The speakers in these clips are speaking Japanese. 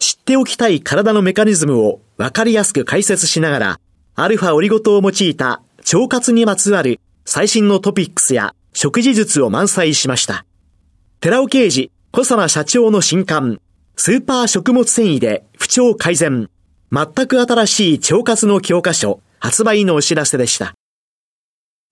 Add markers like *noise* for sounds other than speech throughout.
知っておきたい体のメカニズムを分かりやすく解説しながら、アルファオリゴ糖を用いた腸活にまつわる最新のトピックスや食事術を満載しました。寺尾刑事、小佐奈社長の新刊、スーパー食物繊維で不調改善、全く新しい腸活の教科書、発売のお知らせでした。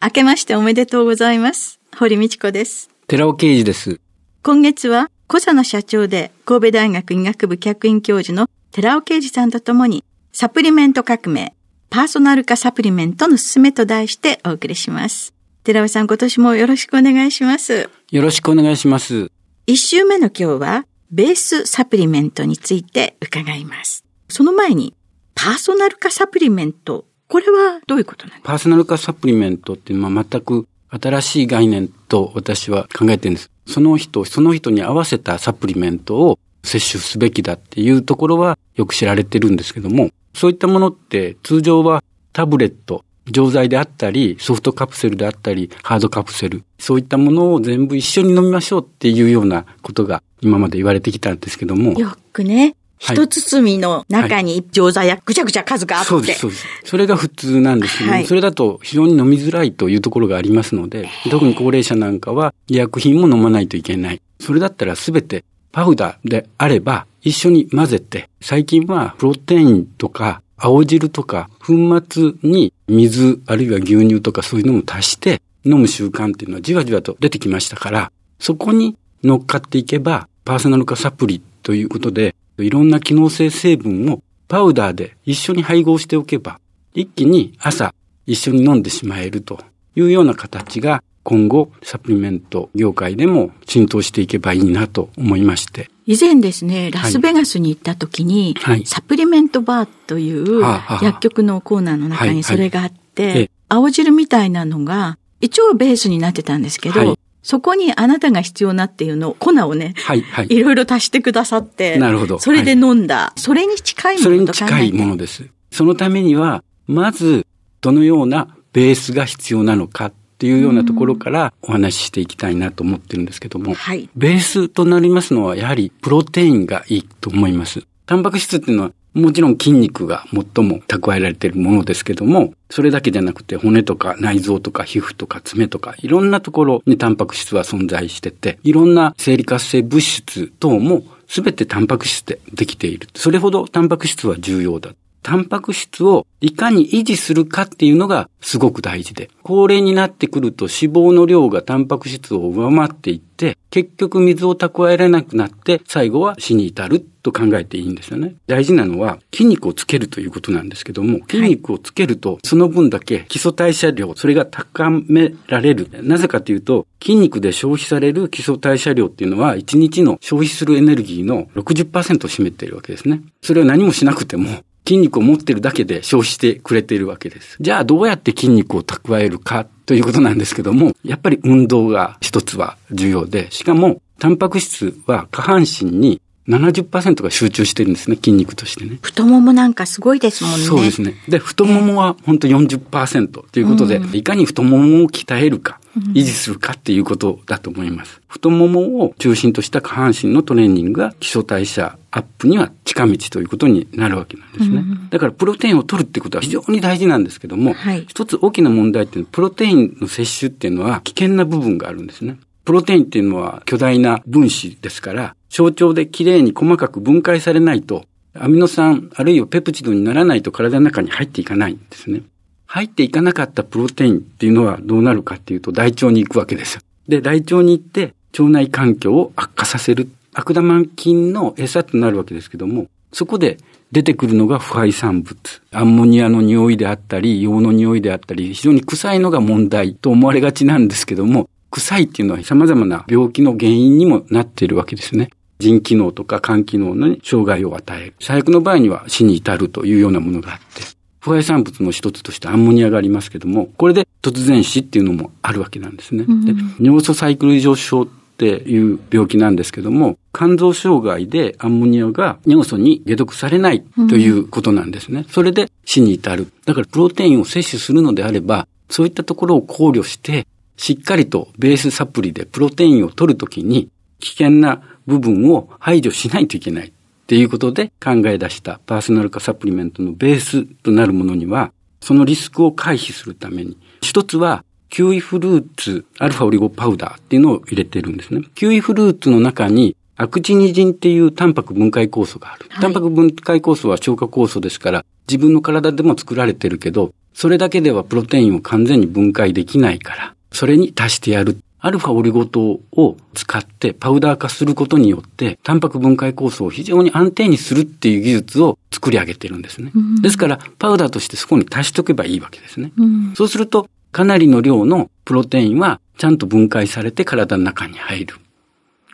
明けましておめでとうございます。堀道子です。寺尾啓二です。今月は、小佐の社長で神戸大学医学部客員教授の寺尾啓二さんとともに、サプリメント革命、パーソナル化サプリメントのすすめと題してお送りします。寺尾さん、今年もよろしくお願いします。よろしくお願いします。一週目の今日は、ベースサプリメントについて伺います。その前に、パーソナル化サプリメント、これはどういうことなんですか？パーソナル化サプリメントっていうのは全く新しい概念と私は考えてるんです。その人、その人に合わせたサプリメントを摂取すべきだっていうところはよく知られてるんですけども、そういったものって通常はタブレット、錠剤であったり、ソフトカプセルであったり、ハードカプセル、そういったものを全部一緒に飲みましょうっていうようなことが今まで言われてきたんですけども。よくね、一包みの中に錠剤やぐちゃぐちゃ数があって、そうです、そうです。それが普通なんですけども、はい、それだと非常に飲みづらいというところがありますので、特に高齢者なんかは医薬品も飲まないといけない。それだったらすべてパウダーであれば一緒に混ぜて、最近はプロテインとか青汁とか粉末に水あるいは牛乳とかそういうのも足して飲む習慣っていうのはじわじわと出てきましたから、そこに乗っかっていけばパーソナル化サプリということでいろんな機能性成分をパウダーで一緒に配合しておけば、一気に朝一緒に飲んでしまえるというような形が今後サプリメント業界でも浸透していけばいいなと思いまして。以前ですね、ラスベガスに行った時に、はい、サプリメントバーという薬局のコーナーの中にそれがあって、青汁みたいなのが一応ベースになってたんですけど、はいそこにあなたが必要なっていうのを、粉をね、はい、はい。いろいろ足してくださって、なるほど。それで飲んだ、はい、それに近いものそれに近いものです。そのためには、まず、どのようなベースが必要なのかっていうようなところからお話ししていきたいなと思ってるんですけども、はい、ベースとなりますのはやはりプロテインがいいと思います。タンパク質っていうのはもちろん筋肉が最も蓄えられているものですけども、それだけじゃなくて骨とか内臓とか皮膚とか爪とかいろんなところにタンパク質は存在してて、いろんな生理活性物質等も全てタンパク質でできている。それほどタンパク質は重要だ。タンパク質をいかに維持するかっていうのがすごく大事で、高齢になってくると脂肪の量がタンパク質を上回っていって、結局水を蓄えられなくなって、最後は死に至ると考えていいんですよね。大事なのは筋肉をつけるということなんですけども、筋肉をつけると、その分だけ基礎代謝量、それが高められる。なぜかというと、筋肉で消費される基礎代謝量っていうのは、1日の消費するエネルギーの60%を占めているわけですね。それは何もしなくても、筋肉を持ってるだけで消費してくれているわけです。じゃあどうやって筋肉を蓄えるかということなんですけども、やっぱり運動が一つは重要で、しかもタンパク質は下半身に70%が集中してるんですね、筋肉としてね。太ももなんかすごいですもんね。そうですね。で、太ももは本当40%ということで、うん、いかに太ももを鍛えるか、維持するかっていうことだと思います。太ももを中心とした下半身のトレーニングが基礎代謝アップには近道ということになるわけなんですね。うん、だからプロテインを取るってことは非常に大事なんですけども、はい、一つ大きな問題っていうのは、プロテインの摂取っていうのは危険な部分があるんですね。プロテインっていうのは巨大な分子ですから、象徴できれいに細かく分解されないと、アミノ酸あるいはペプチドにならないと体の中に入っていかないんですね。入っていかなかったプロテインっていうのはどうなるかっていうと大腸に行くわけですよ。で、大腸に行って腸内環境を悪化させる。悪玉菌の餌となるわけですけども、そこで出てくるのが腐敗産物。アンモニアの匂いであったり、硫黄の匂いであったり、非常に臭いのが問題と思われがちなんですけども、臭いっていうのは様々な病気の原因にもなっているわけですね。腎機能とか肝機能に障害を与える。最悪の場合には死に至るというようなものがあって、腐敗産物の一つとしてアンモニアがありますけども、これで突然死っていうのもあるわけなんですね。うん、で尿素サイクル異常症っていう病気なんですけども、肝臓障害でアンモニアが尿素に解毒されないということなんですね。うん、それで死に至る。だからプロテインを摂取するのであれば、そういったところを考慮して、しっかりとベースサプリでプロテインを取るときに、危険な部分を排除しないといけない。っていうことで考え出したパーソナル化サプリメントのベースとなるものには、そのリスクを回避するために、一つはキウイフルーツアルファオリゴパウダーっていうのを入れてるんですね。キウイフルーツの中にアクチニジンっていうタンパク分解酵素がある。はい、タンパク分解酵素は消化酵素ですから、自分の体でも作られてるけど、それだけではプロテインを完全に分解できないから、それに足してやる。アルファオリゴ糖を使ってパウダー化することによって、タンパク分解酵素を非常に安定にするっていう技術を作り上げてるんですね。うん、ですから、パウダーとしてそこに足しとけばいいわけですね。うん、そうすると、かなりの量のプロテインはちゃんと分解されて体の中に入る。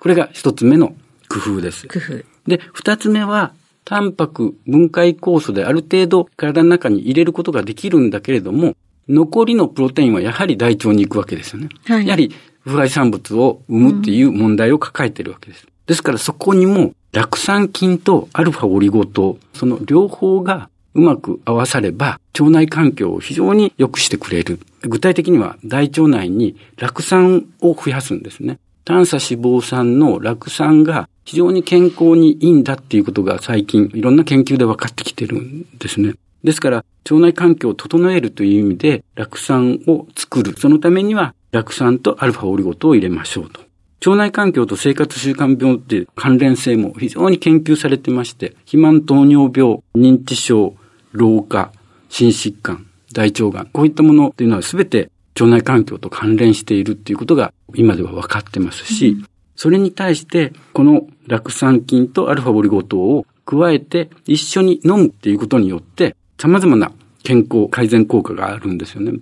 これが一つ目の工夫です。工夫。で、二つ目は、タンパク分解酵素である程度体の中に入れることができるんだけれども、残りのプロテインはやはり大腸に行くわけですよね。はい、やはり腐敗産物を生むっていう問題を抱えているわけです。ですからそこにも酪酸菌とアルファオリゴ糖、その両方がうまく合わされば、腸内環境を非常に良くしてくれる。具体的には大腸内に酪酸を増やすんですね。炭素脂肪酸の酪酸が非常に健康にいいんだっていうことが最近いろんな研究で分かってきてるんですね。ですから、腸内環境を整えるという意味で、酪酸を作る。そのためには、酪酸とアルファオリゴ糖を入れましょうと。腸内環境と生活習慣病っていう関連性も非常に研究されてまして、肥満糖尿病、認知症、老化、心疾患、大腸がん、こういったものっていうのは全て腸内環境と関連しているっていうことが今では分かってますし、それに対してこの酪酸菌とアルファオリゴ糖を加えて一緒に飲むっていうことによって様々な健康改善効果があるんですよね。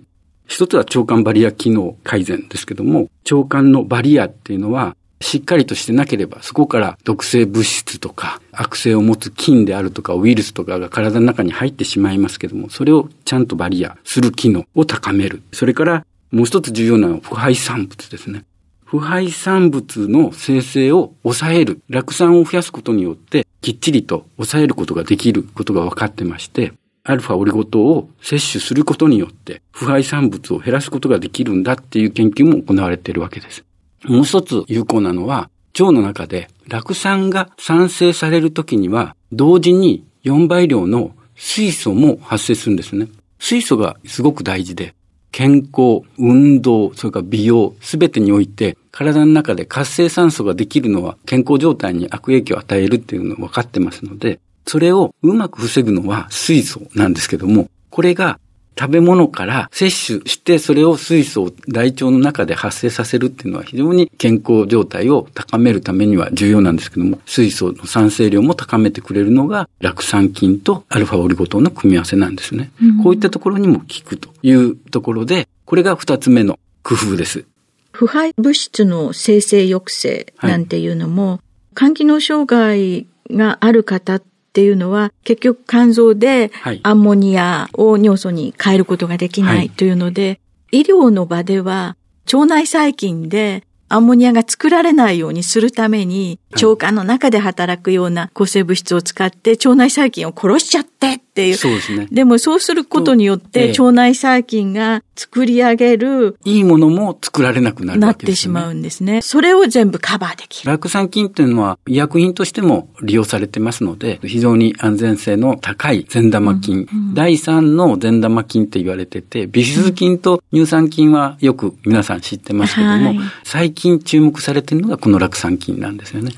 一つは腸管バリア機能改善ですけども、腸管のバリアっていうのはしっかりとしてなければ、そこから毒性物質とか、悪性を持つ菌であるとか、ウイルスとかが体の中に入ってしまいますけども、それをちゃんとバリアする機能を高める。それから、もう一つ重要なのは腐敗産物ですね。腐敗産物の生成を抑える。酪酸を増やすことによって、きっちりと抑えることができることが分かってまして、アルファオリゴ糖を摂取することによって、腐敗産物を減らすことができるんだっていう研究も行われているわけです。もう一つ有効なのは、腸の中で酪酸が産生されるときには、同時に4倍量の水素も発生するんですね。水素がすごく大事で、健康、運動、それから美容、すべてにおいて、体の中で活性酸素ができるのは健康状態に悪影響を与えるっていうのが分かってますので、それをうまく防ぐのは水素なんですけども、これが食べ物から摂取してそれを水素を大腸の中で発生させるっていうのは非常に健康状態を高めるためには重要なんですけども、水素の産生量も高めてくれるのが酪酸菌とアルファオリゴ糖の組み合わせなんですね。うん、こういったところにも効くというところで、これが二つ目の工夫です。腐敗物質の生成抑制なんていうのも、はい、肝機能障害がある方っていうのは、結局肝臓でアンモニアを尿素に変えることができないというので、医療の場では腸内細菌でアンモニアが作られないようにするために、腸管の中で働くような抗生物質を使って腸内細菌を殺しちゃってっていう。そうですね。でもそうすることによって、腸内細菌が作り上げる、いいものも作られなくなるわけですね。なってしまうんですね。それを全部カバーできる。酪酸菌っていうのは医薬品としても利用されてますので、非常に安全性の高い善玉菌、うんうん、第3の善玉菌って言われてて、ビフィズ菌と乳酸菌はよく皆さん知ってますけども、はい、最近注目されているのがこの酪酸菌なんですよね。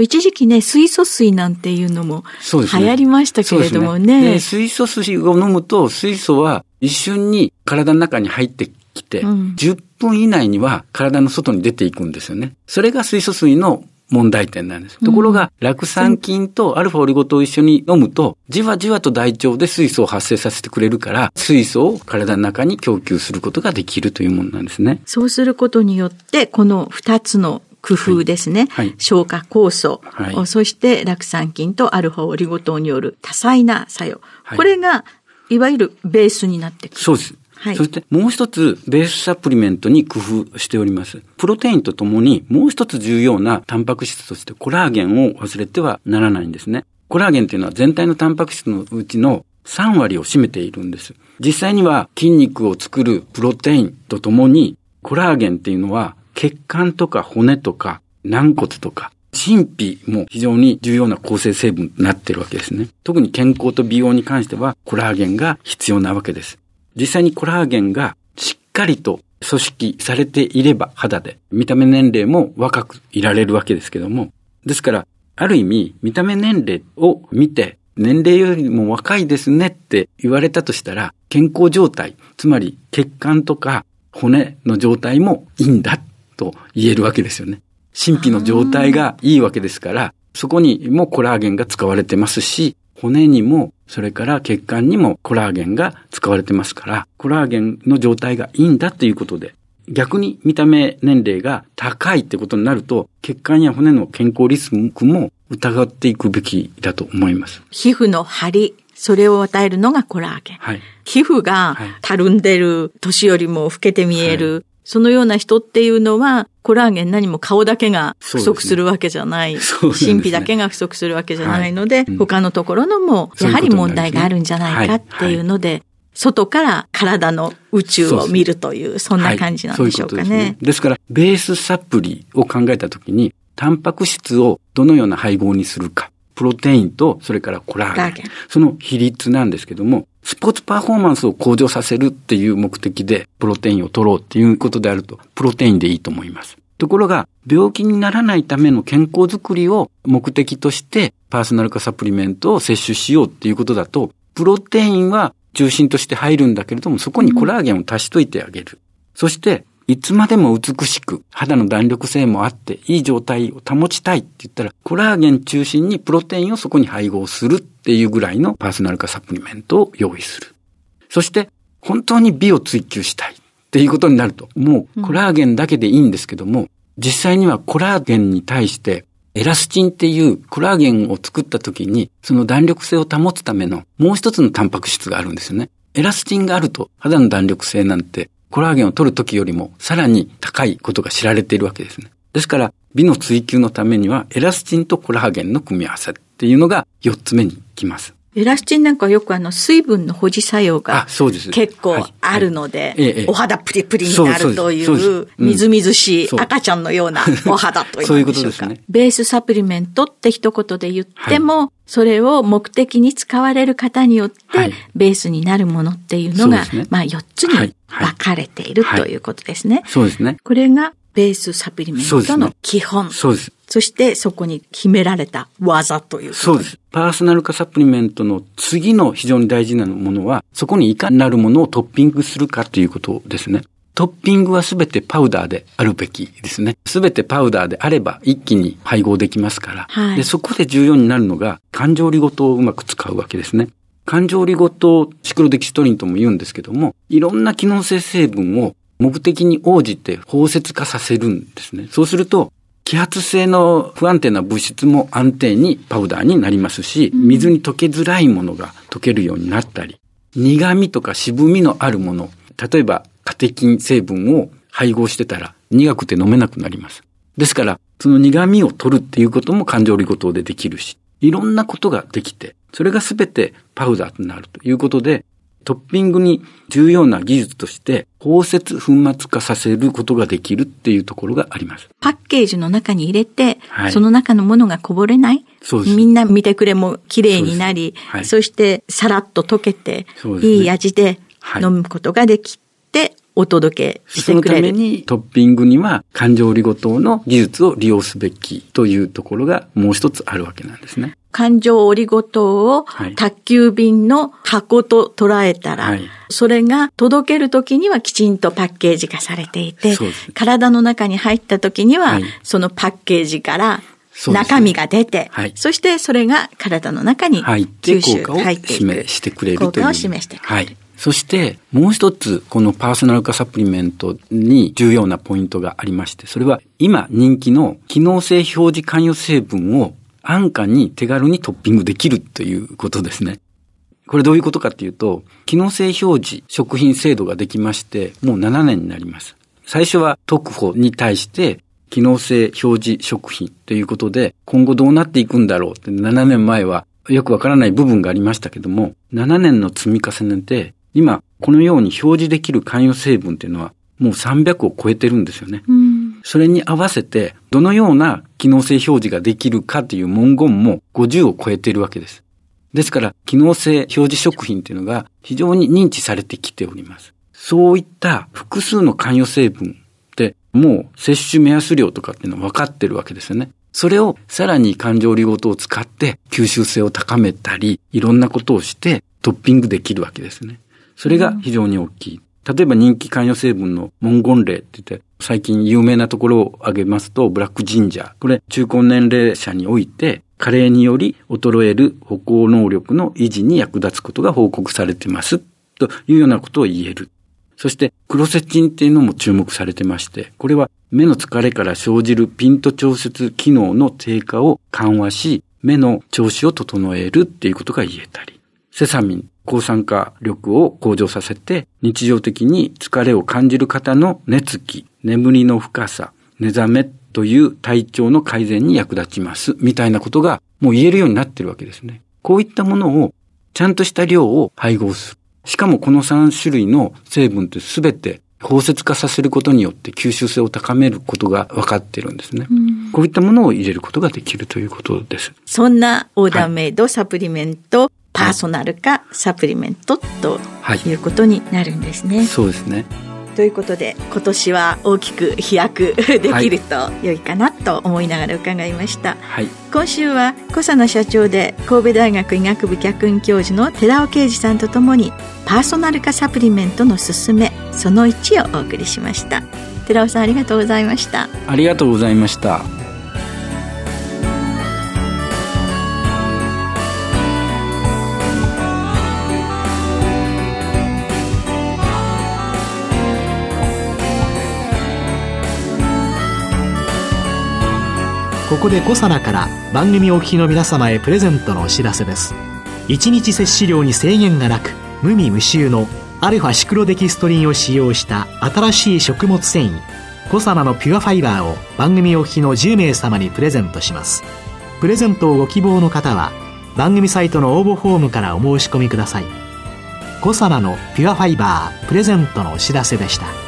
一時期ね、水素水なんていうのも流行りましたけれどもね。ね水素水を飲むと、水素は一瞬に体の中に入ってきて、うん、10分以内には体の外に出ていくんですよね。それが水素水の問題点なんです。ところが、酪酸菌とアルファオリゴ糖を一緒に飲むと、じわじわと大腸で水素を発生させてくれるから、水素を体の中に供給することができるというものなんですね。そうすることによって、この二つの工夫ですね。はいはい、消化酵素、はい、そして酪酸菌とアルファオリゴ糖による多彩な作用。これが、いわゆるベースになってくる。そうです。はい、そしてもう一つ、ベースサプリメントに工夫しております。プロテインとともに、もう一つ重要なタンパク質としてコラーゲンを忘れてはならないんですね。コラーゲンっていうのは全体のタンパク質のうちの3割を占めているんです。実際には筋肉を作るプロテインとともに、コラーゲンっていうのは血管とか骨とか軟骨とか神秘も非常に重要な構成成分になってるわけですね。特に健康と美容に関してはコラーゲンが必要なわけです。実際にコラーゲンがしっかりと組織されていれば肌で、見た目年齢も若くいられるわけですけども、ですから、ある意味、見た目年齢を見て、年齢よりも若いですねって言われたとしたら、健康状態、つまり血管とか骨の状態もいいんだと言えるわけですよね。神秘の状態がいいわけですから、そこにもコラーゲンが使われてますし、骨にも、それから血管にもコラーゲンが使われてますから、コラーゲンの状態がいいんだということで、逆に見た目年齢が高いってことになると、血管や骨の健康リスクも疑っていくべきだと思います。皮膚の張り、それを与えるのがコラーゲン。はい、皮膚がたるんでる、年よりも老けて見える、はい、そのような人っていうのは、コラーゲン何も顔だけが不足するわけじゃない。*laughs* ね、神秘だけが不足するわけじゃないので、はい。うん、他のところのも、やはり問題があるんじゃないかっていうので、外から体の宇宙を見るという、そんな感じなんでしょうかね。はい、ううですね。ですから、ベースサプリを考えたときに、タンパク質をどのような配合にするか。プロテインと、それからコラーゲン。その比率なんですけども、スポーツパフォーマンスを向上させるっていう目的で、プロテインを取ろうっていうことであると、プロテインでいいと思います。ところが、病気にならないための健康づくりを目的として、パーソナル化サプリメントを摂取しようっていうことだと、プロテインは中心として入るんだけれども、そこにコラーゲンを足しといてあげる。うん、そして、いつまでも美しく、肌の弾力性もあって、いい状態を保ちたいって言ったら、コラーゲン中心にプロテインをそこに配合するっていうぐらいのパーソナル化サプリメントを用意する。そして、本当に美を追求したいっていうことになると、もうコラーゲンだけでいいんですけども、実際にはコラーゲンに対して、エラスチンっていうコラーゲンを作った時に、その弾力性を保つためのもう一つのタンパク質があるんですよね。エラスチンがあると肌の弾力性なんてコラーゲンを取る時よりもさらに高いことが知られているわけですね。ですから、美の追求のためには、エラスチンとコラーゲンの組み合わせっていうのが4つ目に来ます。エラスチンなんかよくあの水分の保持作用が結構あるので、お肌プリプリになるという、みずみずしい赤ちゃんのような *laughs* お肌というでしょうか。ね、ベースサプリメントって一言で言っても、それを目的に使われる方によって、ベースになるものっていうのが、まあ4つに分かれているということですね。そうですね。これがベースサプリメントの基本。そうです。そしてそこに秘められた技というそうです。パーソナル化サプリメントの次の非常に大事なものは、そこにいかなるものをトッピングするかということですね。トッピングはすべてパウダーであるべきですね。すべてパウダーであれば一気に配合できますから。はい、でそこで重要になるのが、感情リゴ糖をうまく使うわけですね。感情リゴ糖、シクロデキストリンとも言うんですけども、いろんな機能性成分を目的に応じて包摂化させるんですね。そうすると、揮発性の不安定な物質も安定にパウダーになりますし、水に溶けづらいものが溶けるようになったり、苦味とか渋みのあるもの、例えばカテキン成分を配合してたら苦くて飲めなくなります。ですから、その苦味を取るっていうことも感情利ご糖でできるし、いろんなことができて、それがすべてパウダーとなるということで、トッピングに重要な技術として、包摂粉末化させることができるっていうところがあります。パッケージの中に入れて、はい、その中のものがこぼれない。そうです。みんな見てくれも綺麗になり、そはい、そしてさらっと溶けて、いい味で飲むことができて、お届けしてくれる。そのためにトッピングには環状オリゴ糖の技術を利用すべきというところがもう一つあるわけなんですね。環状オリゴ糖を宅急便の箱と捉えたら、はい、それが届けるときにはきちんとパッケージ化されていて、体の中に入ったときには、そのパッケージから中身が出て、はい、そしてそれが体の中に吸収入っていく。示してくれるという。効果を示してくれる。そして、もう一つ、このパーソナル化サプリメントに重要なポイントがありまして、それは今人気の機能性表示関与成分を安価に手軽にトッピングできるということですね。これどういうことかっていうと、機能性表示食品制度ができまして、もう7年になります。最初は特保に対して機能性表示食品ということで、今後どうなっていくんだろうって7年前はよくわからない部分がありましたけども、7年の積み重ねで、今、このように表示できる関与成分っていうのは、もう300を超えてるんですよね。うん、それに合わせて、どのような機能性表示ができるかという文言も50を超えているわけです。ですから、機能性表示食品っていうのが非常に認知されてきております。そういった複数の関与成分ってもう摂取目安量とかっていうのは分かってるわけですよね。それをさらに感情理ごとを使って吸収性を高めたり、いろんなことをしてトッピングできるわけですね。それが非常に大きい。例えば人気関与成分の文言例って言って、最近有名なところを挙げますと、ブラックジンジャー。これ、中高年齢者において、加齢により衰える歩行能力の維持に役立つことが報告されてます。というようなことを言える。そして、クロセチンっていうのも注目されてまして、これは目の疲れから生じるピント調節機能の低下を緩和し、目の調子を整えるっていうことが言えたり、セサミン抗酸化力を向上させて、日常的に疲れを感じる方の寝つき、眠りの深さ、目覚めという体調の改善に役立ちます。みたいなことがもう言えるようになってるわけですね。こういったものをちゃんとした量を配合する。しかもこの3種類の成分ってすべて包摂化させることによって吸収性を高めることが分かってるんですね。うこういったものを入れることができるということです。そんなオーダーメイドサプリメント、パーソナル化サプリメントということになるんですね。はい、そうですね。ということで今年は大きく飛躍できると良いかなと思いながら伺いました、はい、今週は小佐野社長で神戸大学医学部客員教授の寺尾啓二さんとともにパーソナル化サプリメントの勧めその1をお送りしました。寺尾さんありがとうございました。ありがとうございましたここでコサナから番組お聞きの皆様へプレゼントのお知らせです。1日摂取量に制限がなく無味無臭のアルファシクロデキストリンを使用した新しい食物繊維コサナのピュアファイバーを番組お聞きの10名様にプレゼントします。プレゼントをご希望の方は番組サイトの応募フォームからお申し込みください。コサナのピュアファイバープレゼントのお知らせでした。